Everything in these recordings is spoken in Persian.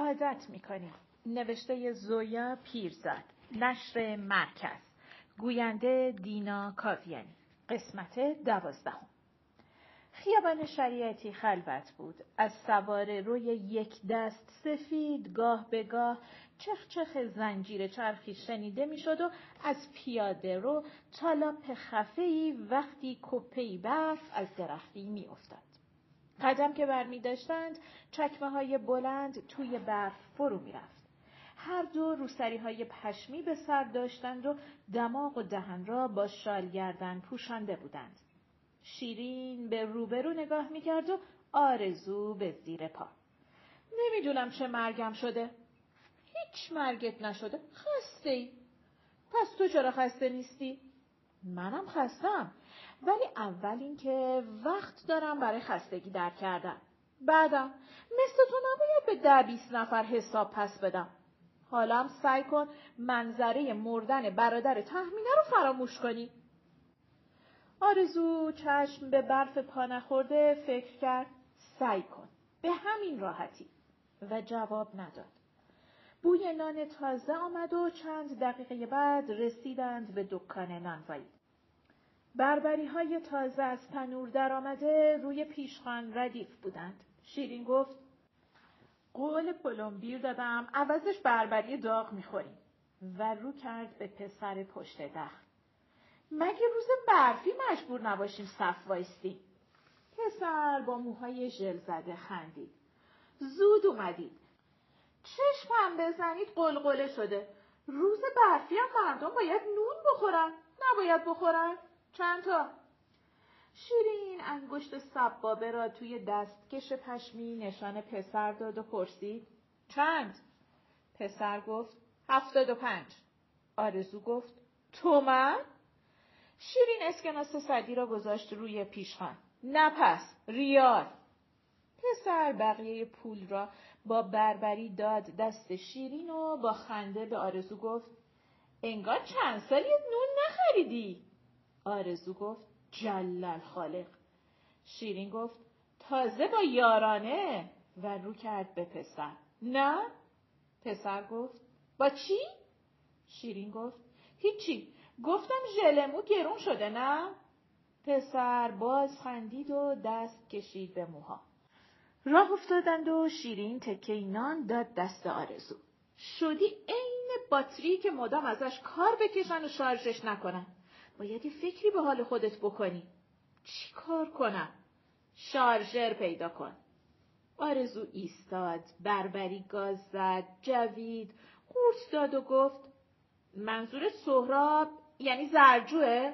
عادت می‌کنیم. نوشته زویا پیرزاد نشر مرکز. گوینده دینا کاویانی. قسمت دوازدهم. خیابان شریعتی خلوت بود. از سوار روی یک دست سفید گاه به گاه چخچخ زنجیر چرخی شنیده می‌شد و از پیاده رو تالاپ خفهی وقتی کپهی برف از درختی میافتاد. قدم که برمی داشتند چکمه های بلند توی برف فرو می رفت. هر دو روسری های پشمی به سر داشتند و دماغ و دهن را با شال گردن پوشانده بودند. شیرین به روبرو نگاه می کرد و آرزو به زیر پا. نمی‌دونم چه مرگم شده. هیچ مرگت نشده. خسته ای. پس تو چرا خسته نیستی؟ منم خستم. ولی اول اینکه وقت دارم برای خستگی در کردن. بعدم مثل تو نباید به ده بیست نفر حساب پس بدم. حالا هم سعی کن منظره مردن برادر تحمینه رو فراموش کنی. آرزو چشم به برف پا نخورده فکر کرد سعی کن به همین راحتی و جواب نداد. بوی نان تازه آمد و چند دقیقه بعد رسیدند به دکان نانوایی. بربری های تازه از تنور در آمده روی پیشخان ردیف بودند. شیرین گفت قول پلمبیر دادم عوضش بربری داغ می‌خوریم. و رو کرد به پسر پشت دخل. مگه روز برفی مجبور نباشیم صف وایستیم؟ پسر با موهای ژل زده خندید. زود اومدید. چشم هم بزنید قلقله شده. روز برفی هم مردم باید نون بخورن نباید بخورن. چند تا شیرین انگشت سبابه را توی دستکش پشمی نشان پسر داد و پرسید چند پسر گفت هفتاد و پنج آرزو گفت تومن شیرین اسکناس صدی را گذاشت روی پیشخان. نه پس ریال. پسر بقیه پول را با بربری داد دست شیرین و با خنده به آرزو گفت انگار چند سالی نون نخریدی. آرزو گفت جلل خالق. شیرین گفت تازه با یارانه و رو کرد به پسر. نه؟ پسر گفت با چی؟ شیرین گفت هیچی گفتم ژلمو گرون شده نه؟ پسر باز خندید و دست کشید به موها. راه افتادند و شیرین تکه نان داد دست آرزو. شدی عین باتری که مدام ازش کار بکشن و شارژش نکنن. باید یه فکری به حال خودت بکنی. چی کار کنم؟ شارژر پیدا کن. آرزو ایستاد، بربری گاز زد، جوید، قورت داد و گفت منظور سهراب یعنی زرجوه؟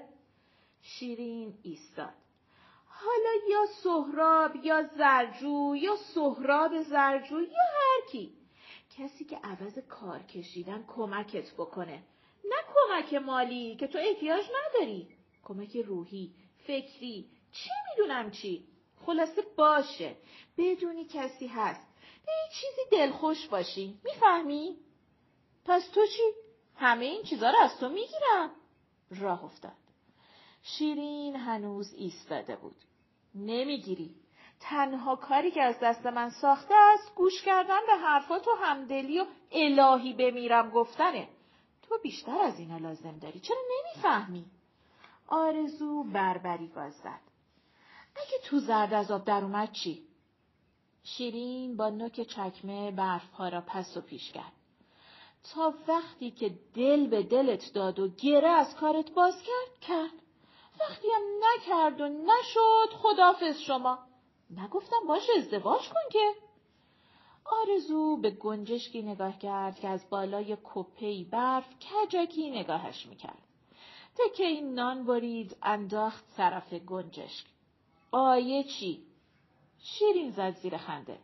شیرین ایستاد. حالا یا سهراب یا زرجو یا سهراب زرجو یا هر کی. کسی که عوض کار کشیدن کمکت بکنه. کمک مالی که تو احتیاج نداری. کمک روحی، فکری، چی می‌دونم چی. خلاصه باشه. بدونی کسی هست. به این چیزی دلخوش باشی. می‌فهمی؟ پس تو چی؟ همه این چیزا رو از تو می‌گیرم. راه افتاد. شیرین هنوز ایستاده بود. نمی‌گیری. تنها کاری که از دست من ساخته است گوش کردن به حرفات و همدلی و الهی بمیرم گفتنه. تو بیشتر از اینا لازم داری. چرا نمی‌فهمی؟ آرزو بربری گاز زد. اگه تو زرد از آب در اومد چی؟ شیرین با نوک چکمه برفها را پس و پیش کرد. تا وقتی که دل به دلت داد و گره از کارت باز کرد کرد وقتی هم نکرد و نشد خدافز شما نگفتم باش ازدواج کن که آرزو به گنجشکی نگاه کرد که از بالای کپی برف کجکی نگاهش می‌کرد. تکه این نان برید انداخت طرف گنجشک. آیه چی؟ شیرین زد زیر خنده.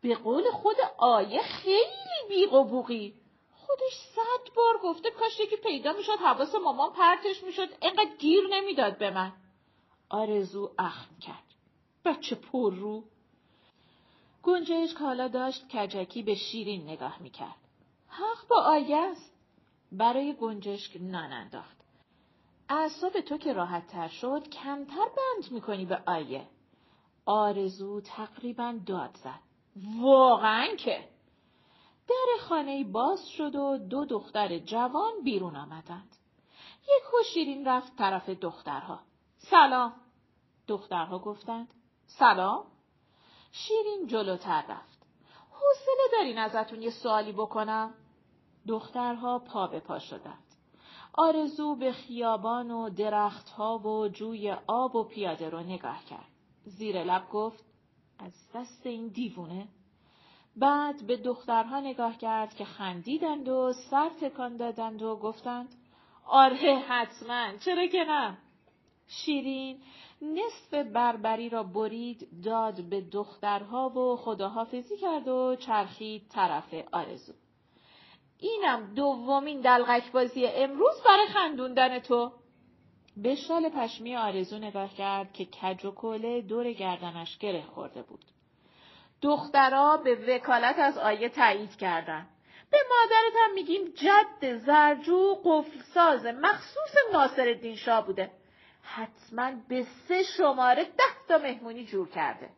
به قول خود آیه خیلی بیق و بوغی. خودش صد بار گفته کاش یکی پیدا می‌شد حواس مامان پرتش می‌شد. اینقدر گیر نمی‌داد به من. آرزو اخم کرد. بچه پر رو. گنجش کالا داشت کجکی به شیرین نگاه می‌کرد حق با آیه است برای گنجشک نان انداخت اعصاب تو که راحت تر شد کمتر بند می‌کنی به آیه آرزو تقریبا داد زد واقعا که در خانه باز شد و دو دختر جوان بیرون آمدند. یک شیرین رفت طرف دخترها. سلام. دخترها گفتند. سلام. شیرین جلوتر رفت. حوصله دارین ازتون یه سوالی بکنم؟ دخترها پا به پا شدند. آرزو به خیابان و درختها و جوی آب و پیاده رو نگاه کرد. زیر لب گفت از دست این دیوونه بعد به دخترها نگاه کرد که خندیدند و سر تکان دادند و گفتند آره حتما چرا که نه شیرین نصف بربری را برید داد به دخترها و خداحافظی کرد و چرخید طرف آرزو اینم دومین دلغک بازی امروز برای خندوندن تو به شال پشمی آرزو نگاه کرد که کج و کله دور گردنش گره خورده بود دخترها به وکالت از آیه تایید کردن. به مادرت هم میگیم جد زرجو قفلساز مخصوص ناصر شاه بوده. حتما به سه شماره ده تا مهمونی جور کرده.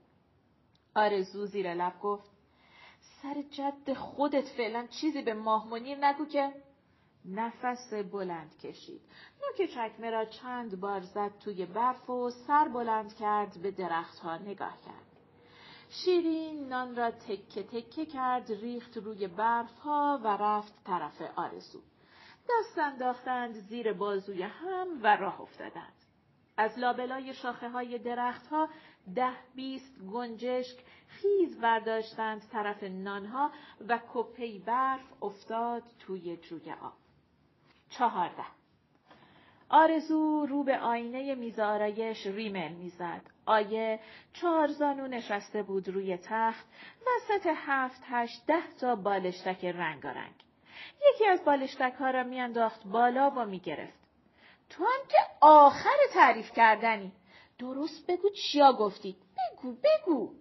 آرزو زیر لب گفت سر جد خودت فعلا چیزی به ماهمونیر نگو که نفس بلند کشید. نوک چکمه را چند بار زد توی برف و سر بلند کرد به درختها نگاه کرد. شیرین نان را تکه تکه کرد ریخت روی برف ها و رفت طرف آرزو. دست انداختند زیر بازوی هم و راه افتادند. از لابلای شاخه های درخت ها ده بیست گنجشک خیز برداشتند طرف نانها و کپی برف افتاد توی جوی آب. چهارده آرزو رو به آینه میز آرایش ریمل می‌زد. آیه چهار زانو نشسته بود روی تخت وسط هفت هشت ده تا بالشتک رنگارنگ. یکی از بالشتک ها را میانداخت بالا و می‌گرفت. تو هم که آخر تعریف کردنی. درست بگو چیا گفتی. بگو بگو.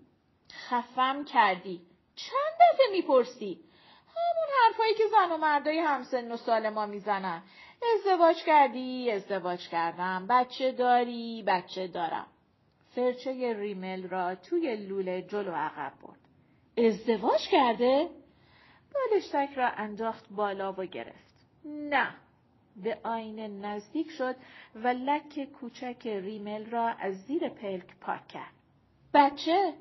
خفم کردی. چند دفعه می‌پرسی. همون حرفایی که زن و مردای همسن و سال ما می‌زنن. ازدواج کردی؟ ازدواج کردم. بچه داری؟ بچه دارم. فرچه ریمل را توی لوله جلو عقب برد. ازدواج کرده؟ بالشتک را انداخت بالا و گرفت. نه. به آینه نزدیک شد و لک کوچک ریمل را از زیر پلک پاک کرد. بچه؟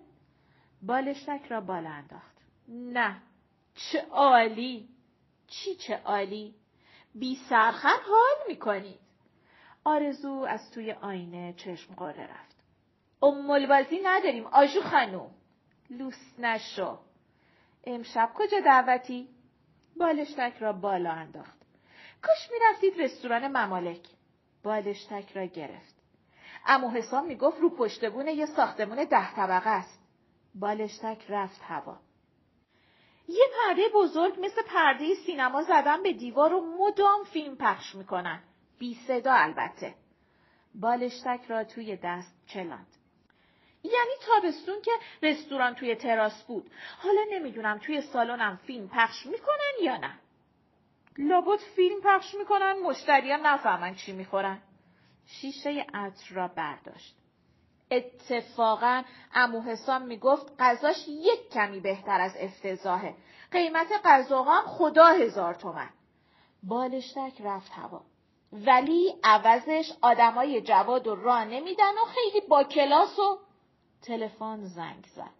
بالشتک را بالا انداخت. نه. چه عالی! چی چه عالی؟ بی سرخر حال می‌کنید. آرزو از توی آینه چشم قاره رفت. امولبازی نداریم آجو خانوم. لوس نشو. امشب کجا دعوتی؟ بالشتک را بالا انداخت. کاش می‌رفتید رستوران ممالک. بالشتک را گرفت. امو حسام می‌گفت رو پشتبون یه ساختمون ده طبقه است. بالشتک رفت هوا. یه پرده بزرگ مثل پرده سینما زدن به دیوار و مدام فیلم پخش می‌کنن. بی صدا البته. بالشتک را توی دست چلاند. یعنی تابستون که رستوران توی تراس بود. حالا نمی‌دونم توی سالنم فیلم پخش می‌کنن یا نه. لابد فیلم پخش می‌کنن مشتریان نفهمن چی می‌خورن. شیشه عطر را برداشت. اتفاقا امو حسام می‌گفت غذاش یک کمی بهتر از افتضاحه. قیمت غذاها هم خدا هزار تومن. بالشتک رفت هوا. ولی عوضش آدمای جواد و راه نمیدن و خیلی با کلاس و تلفن زنگ زد.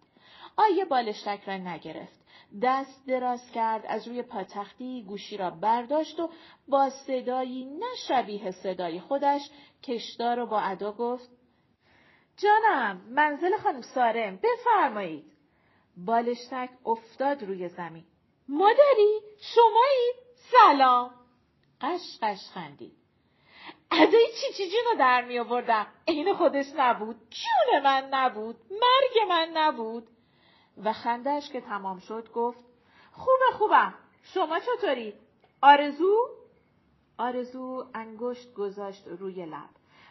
آیه بالشتک را نگرفت. دست دراز کرد از روی پاتختی گوشی را برداشت و با صدایی نشبیه صدای خودش کشدار و با ادا گفت جانم منزل خانم سارم بفرمایید. بالشتک افتاد روی زمین. مادری شمایی؟ سلام. قش قش خندید. ادای چی چی جونو در می آوردم؟ عین خودش نبود جون من نبود مرگ من نبود. و خندش که تمام شد گفت خوبه خوبم شما چطوری آرزو آرزو انگشت گذاشت روی لب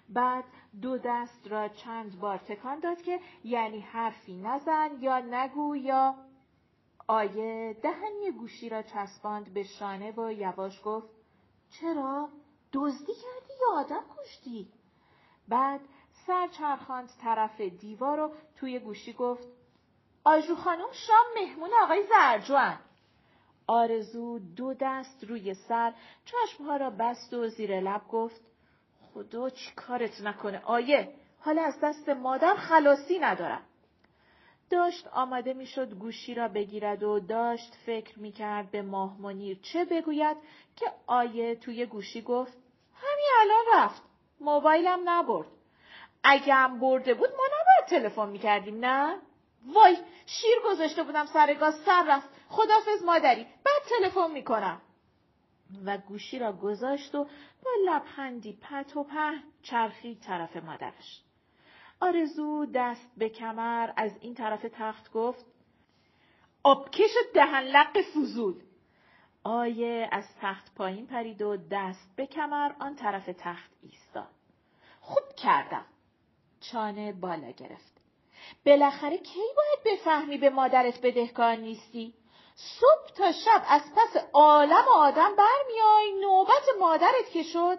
بعد دو دست را چند بار تکان داد که یعنی حرفی نزن یا نگو یا آیه دهنی گوشی را چسباند به شانه و یواش گفت چرا؟ دزدی کردی یا آدم کشتی؟ بعد سر چرخاند طرف دیوار و توی گوشی گفت آجو خانم شام مهمون آقای زرجوان. آرزو دو دست روی سر چشمها را بست و زیر لب گفت خدا چی کارت نکنه؟ آیه حالا از دست مادر خلاصی ندارم. داشت آماده می‌شد گوشی را بگیرد و داشت فکر می‌کرد به ماه منیر چه بگوید که آیه توی گوشی گفت همین الان رفت موبایلم نبرد. اگه هم برده بود ما نباید تلفن می‌کردیم نه؟ وای شیر گذاشته بودم سر گاز سر رفت. خدافز مادری بعد تلفن می‌کنم. و گوشی را گذاشت و با لبخندی پت و په چرخید طرف مادرش. آرزو دست به کمر از این طرف تخت گفت آبکش دهن لق فضول. آیه از تخت پایین پرید و دست به کمر آن طرف تخت ایستاد. خوب کردم. چانه بالا گرفت. بالاخره کی باید بفهمی به مادرت بدهکار نیستی صبح تا شب از پس عالم آدم برمیای نوبت مادرت که شد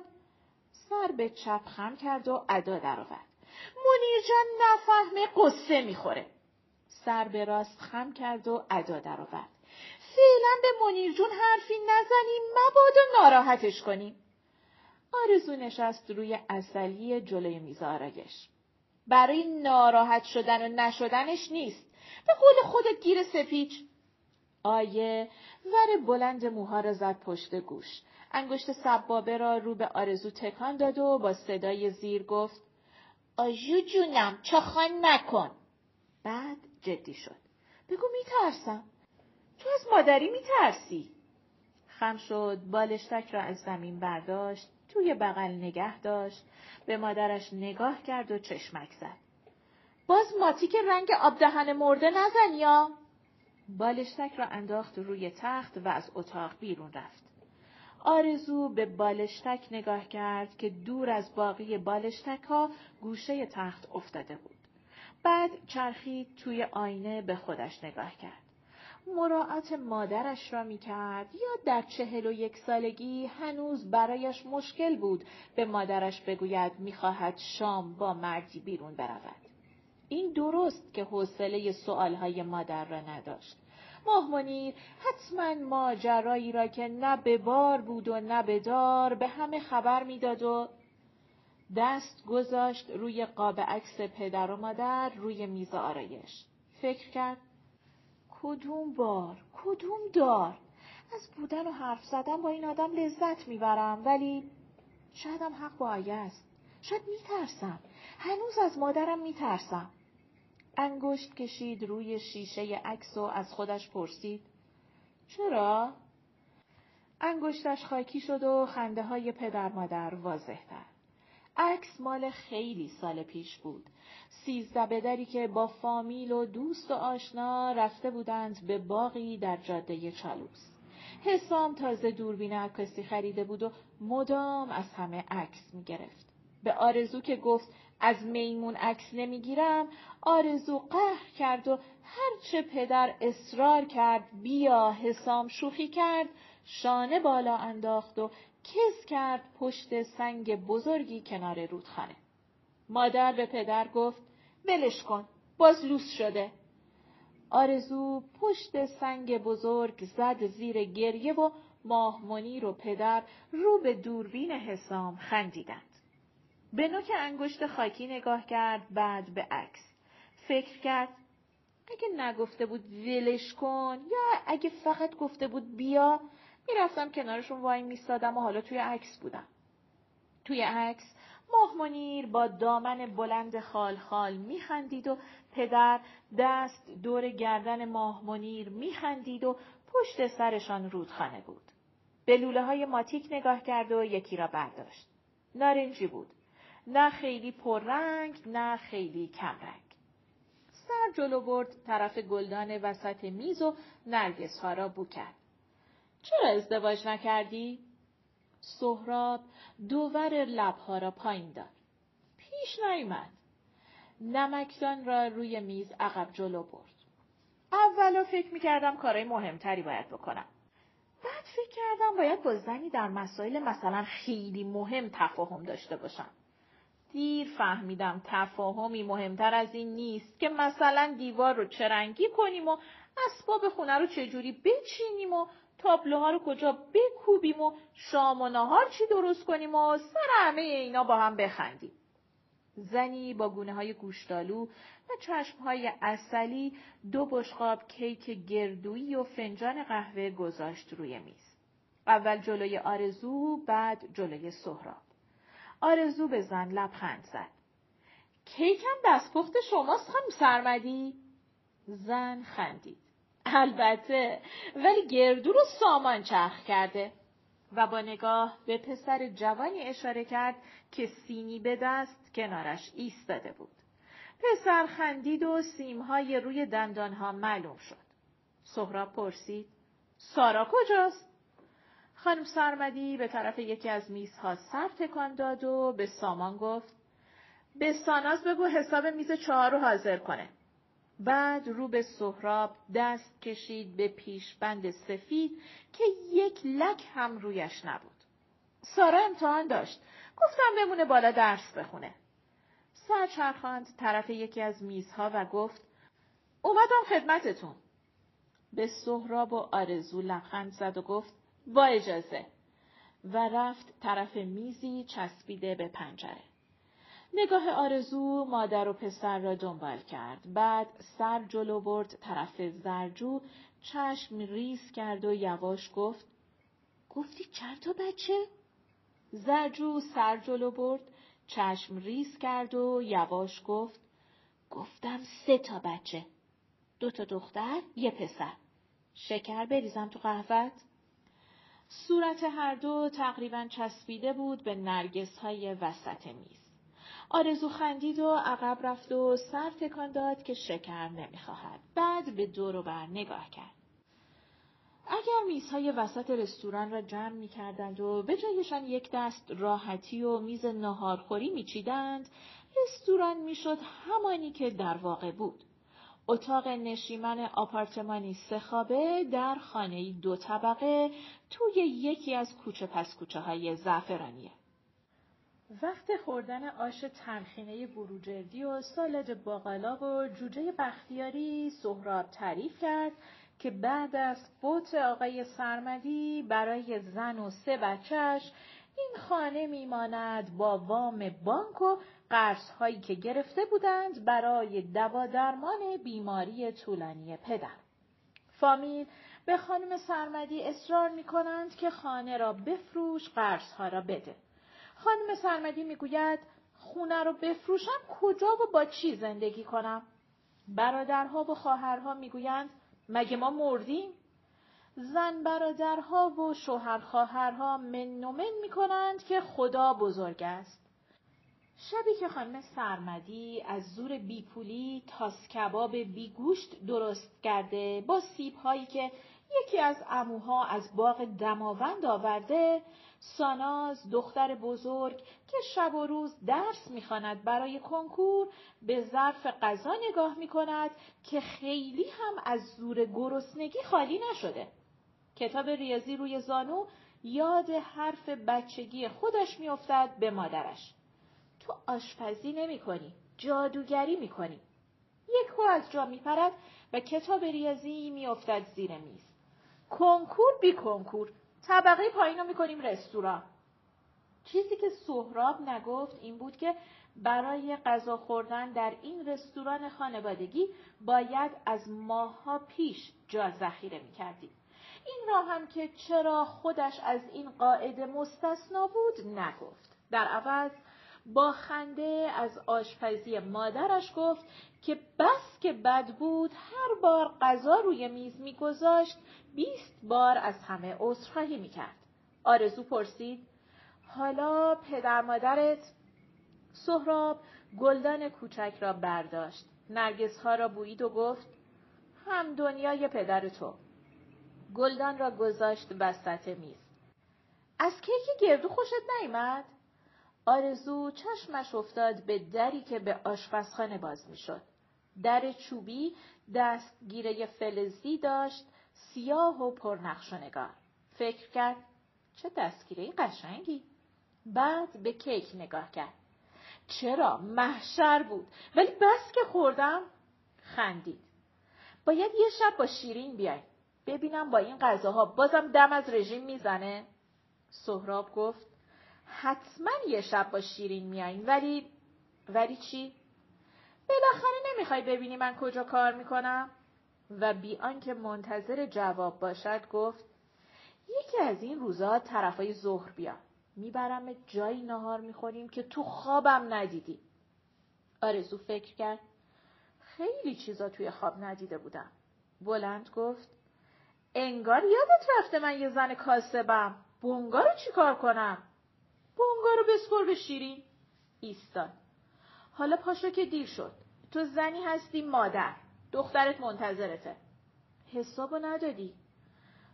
سر به چپ خم کرد و ادا درآورد منیر جان نفهمه قصه می‌خوره. سر به راست خم کرد و ادا درآورد. فعلا به منیر جون حرفی نزنیم مبادا ناراحتش کنیم. آرزو نشست روی اصلی جلوی میز. برای ناراحت شدن و نشدنش نیست. به قول خودت گیر سپیچ. آیه ور بلند موها را زد پشت گوش. انگشت سبابه را رو به آرزو تکان داد و با صدای زیر گفت آجو جونم چخان نکن. بعد جدی شد. بگو میترسم. تو از مادری میترسی. خم شد بالشتک را از زمین برداشت توی بغل نگه داشت به مادرش نگاه کرد و چشمک زد. باز ماتیک رنگ آبدهن مرده نزن یا؟ بالشتک را انداخت روی تخت و از اتاق بیرون رفت. آرزو به بالشتک نگاه کرد که دور از باقی بالشتک ها گوشه تخت افتاده بود. بعد چرخید توی آینه به خودش نگاه کرد. مراعات مادرش را می کرد یا در چهل و یک سالگی هنوز برایش مشکل بود به مادرش بگوید می‌خواهد شام با مردی بیرون برود. این درست که حوصله سؤالهای مادر را نداشت. ماه منیر حتما ماجرایی را که نه به بار بود و نه به دار به همه خبر می‌داد و دست گذاشت روی قاب عکس پدر و مادر روی میز آرایش. فکر کرد کدوم بار؟ کدوم دار؟ از بودن و حرف زدن با این آدم لذت می‌برم ولی شایدم حق با آیه است. شاید میترسم. هنوز از مادرم میترسم. انگشت کشید روی شیشه عکس و از خودش پرسید. چرا؟ انگشتش خاکی شد و خنده های پدر مادر واضح تر. عکس مال خیلی سال پیش بود. سیزده بدری که با فامیل و دوست و آشنا رفته بودند به باقی در جاده چالوس. حسام تازه دوربین عکاسی خریده بود و مدام از همه عکس می گرفت. به آرزو که گفت از میمون عکس نمی‌گیرم آرزو قهر کرد و هرچه پدر اصرار کرد بیا حسام شوخی کرد شانه بالا انداخت و کس کرد پشت سنگ بزرگی کنار رودخانه. مادر به پدر گفت ولش کن باز لوس شده. آرزو پشت سنگ بزرگ زد زیر گریه و ماهمنی رو پدر رو به دوربین حسام خندیدند. به نوک انگشت خاکی نگاه کرد بعد به عکس. فکر کرد اگه نگفته بود ولش کن یا اگه فقط گفته بود بیا می‌رفتم کنارشون وای میستادم و حالا توی عکس بودم. توی عکس ماه منیر با دامن بلند خال خال میخندید و پدر دست دور گردن ماه منیر میخندید و پشت سرشان رودخانه بود. به لوله های ماتیک نگاه کرد و یکی را برداشت. نارنجی بود. نه خیلی پررنگ نه خیلی کمرنگ. سر جلو برد طرف گلدان وسط میز و نرگس ها را بو کرد. چرا ازدواج نکردی؟ سهراب دوور لبها را پایین داد. پیش نیامد. نمکدان را روی میز عقب جلو برد. اولا فکر می‌کردم کارهای مهمتری باید بکنم. بعد فکر کردم باید با زنی در مسائل مثلا خیلی مهم تفاهم داشته باشم. دیر فهمیدم تفاهمی مهمتر از این نیست که مثلا دیوار رو چرنگی کنیم و اسباب خونه رو چجوری بچینیم و تابلوها رو کجا بکوبیم و شام و نهار چی درست کنیم و سر همه اینا با هم بخندیم. زنی با گونه های گوشتالو و چشم های اصلی دو بشقاب کیک گردویی و فنجان قهوه گذاشت روی میز. اول جلوی آرزو بعد جلوی سهراب. آرزو به زن لبخند زد. کیکم دستپخت شماست خانم سرمدی؟ زن خندید. البته ولی گردو رو سامان چرخ کرده و با نگاه به پسر جوانی اشاره کرد که سینی به دست کنارش ایستاده بود. پسر خندید و سیمهای روی دندانها معلوم شد. سهراب پرسید سارا کجاست؟ خانم سرمدی به طرف یکی از میزها سر تکان داد و به سامان گفت به ساناز بگو حساب میز چهار رو حاضر کنه. بعد رو به سهراب دست کشید به پیشبند سفید که یک لک هم رویش نبود. سارا امتحان داشت. گفتم بمونه بالا درس بخونه. سر چرخاند طرف یکی از میزها و گفت اومدم خدمتتون. به سهراب و آرزو لبخند زد و گفت با اجازه و رفت طرف میزی چسبیده به پنجره. نگاه آرزو مادر و پسر را دنبال کرد. بعد سر جلو برد طرف زرجو چشم ریز کرد و یواش گفت گفتی چند تا بچه؟ زرجو سر جلو برد چشم ریز کرد و یواش گفت گفتم سه تا بچه. دو تا دختر یه پسر. شکر بریزم تو قهوت؟ صورت هر دو تقریبا چسبیده بود به نرگس های وسط میز. آرزو خندید و عقب رفت و سر تکان داد که شکر نمی‌خواهد. بعد به دور و بر نگاه کرد. اگر میزهای وسط رستوران را جمع می کردند و به جایشان یک دست راحتی و میز نهارخوری می چیدند، رستوران می شد همانی که در واقع بود. اتاق نشیمن آپارتمانی سه خوابه در خانه دو طبقه توی یکی از کوچه پس کوچه های زعفرانیه. وقت خوردن آش تنخینه بروجردی و سالاد باقلا و جوجه بختیاری سهراب تعریف کرد که بعد از فوت آقای سرمدی برای زن و سه بچهش این خانه میماند با وام بانک و قرض هایی که گرفته بودند برای دوا درمان بیماری طولانی پدر. فامیل به خانم سرمدی اصرار می کنند که خانه را بفروش قرض ها را بده. خانم سرمدی می‌گوید خونه رو بفروشم کجا و با چی زندگی کنم؟ برادرها و خواهرها می‌گویند مگه ما مردیم؟ زن برادرها و شوهر خواهرها من و من می کنند که خدا بزرگ است. شبی که خانم سرمدی از زور بیپولی تاس کباب بیگوشت درست کرده با سیب هایی که یکی از اموها از باغ دماوند آورده ساناز دختر بزرگ که شب و روز درس می‌خواند برای کنکور به ظرف غذا نگاه می‌کند که خیلی هم از زور گرسنگی خالی نشده. کتاب ریاضی روی زانو یاد حرف بچگی خودش میافتد به مادرش. تو آشپزی نمی کنی جادوگری می کنی یک از جا میپرد و کتاب ریاضی میافتد زیر میز. کنکور بی کنکور. طبقه پایین رو می‌کنیم رستوران چیزی که سهراب نگفت این بود که برای غذا خوردن در این رستوران خانوادگی باید از ماهها پیش جا ذخیره می‌کردیم. این را هم که چرا خودش از این قاعده مستثنا بود نگفت. در عوض با خنده از آشپزی مادرش گفت که بس که بد بود هر بار غذا روی میز میگذاشت بیست بار از همه عذرخواهی می‌کرد. آرزو پرسید حالا پدر مادرت؟ سهراب گلدان کوچک را برداشت. نرگس ها را بویید و گفت هم دنیای پدر تو. گلدان را گذاشت وسط میز. از کیک گردو خوشت نیامد؟ آرزو چشمش افتاد به دری که به آشپزخانه باز می‌شد. در چوبی دستگیره فلزی داشت سیاه و پرنقش و نگار. فکر کرد چه دستگیره قشنگی. بعد به کیک نگاه کرد. چرا محشر بود ولی بس که خوردم خندید. باید یه شب با شیرین بیای. ببینم با این غذاها بازم دم از رژیم می‌زنه سهراب گفت حتما یه شب با شیرین میاییم ولی ولی چی؟ بالاخره نمی‌خوای ببینی من کجا کار می‌کنم. و بی آنکه منتظر جواب باشد گفت یکی از این روزا طرفای ظهر بیا. می‌برم جایی نهار می‌خوریم که تو خوابم ندیدی. آرزو فکر کرد خیلی چیزا توی خواب ندیده بودم. بلند گفت انگار یادت رفته من یه زن کاسبم. بونگا رو چیکار کنم؟ بونگا رو بسپر به شیرین. ایستاد. حالا پاشو که دیر شد. تو زنی هستی مادر. دخترت منتظرته. حسابو ندادی.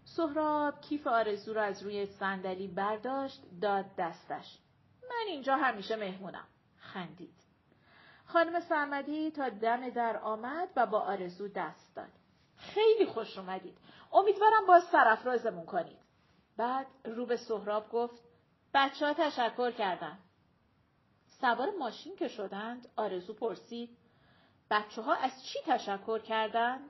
سهراب کیف آرزو رو از روی صندلی برداشت داد دستش. من اینجا همیشه مهمونم. خندید. خانم سرمدی تا دم در آمد و با آرزو دست داد. خیلی خوش اومدید. امیدوارم باز سرفرازمون کنید. بعد رو به سهراب گفت بچه ها تشکر کردن. سوار ماشین که شدند آرزو پرسید بچه ها از چی تشکر کردند؟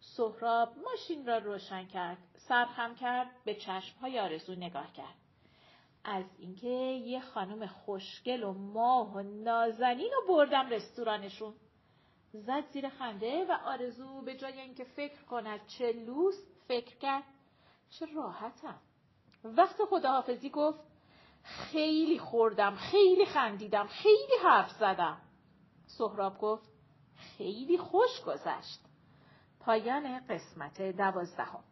سهراب ماشین را روشن کرد سرخم کرد به چشم های آرزو نگاه کرد. از اینکه یه خانم خوشگل و ماه و نازنین و بردم رستورانشون. زد زیر خنده و آرزو به جای اینکه فکر کند چه لوس فکر کرد چه راحتم. وقت خداحافظی گفت خیلی خوردم خیلی خندیدم خیلی حرف زدم. سهراب گفت خیلی خوش گذشت. پایان قسمت دوازدهم.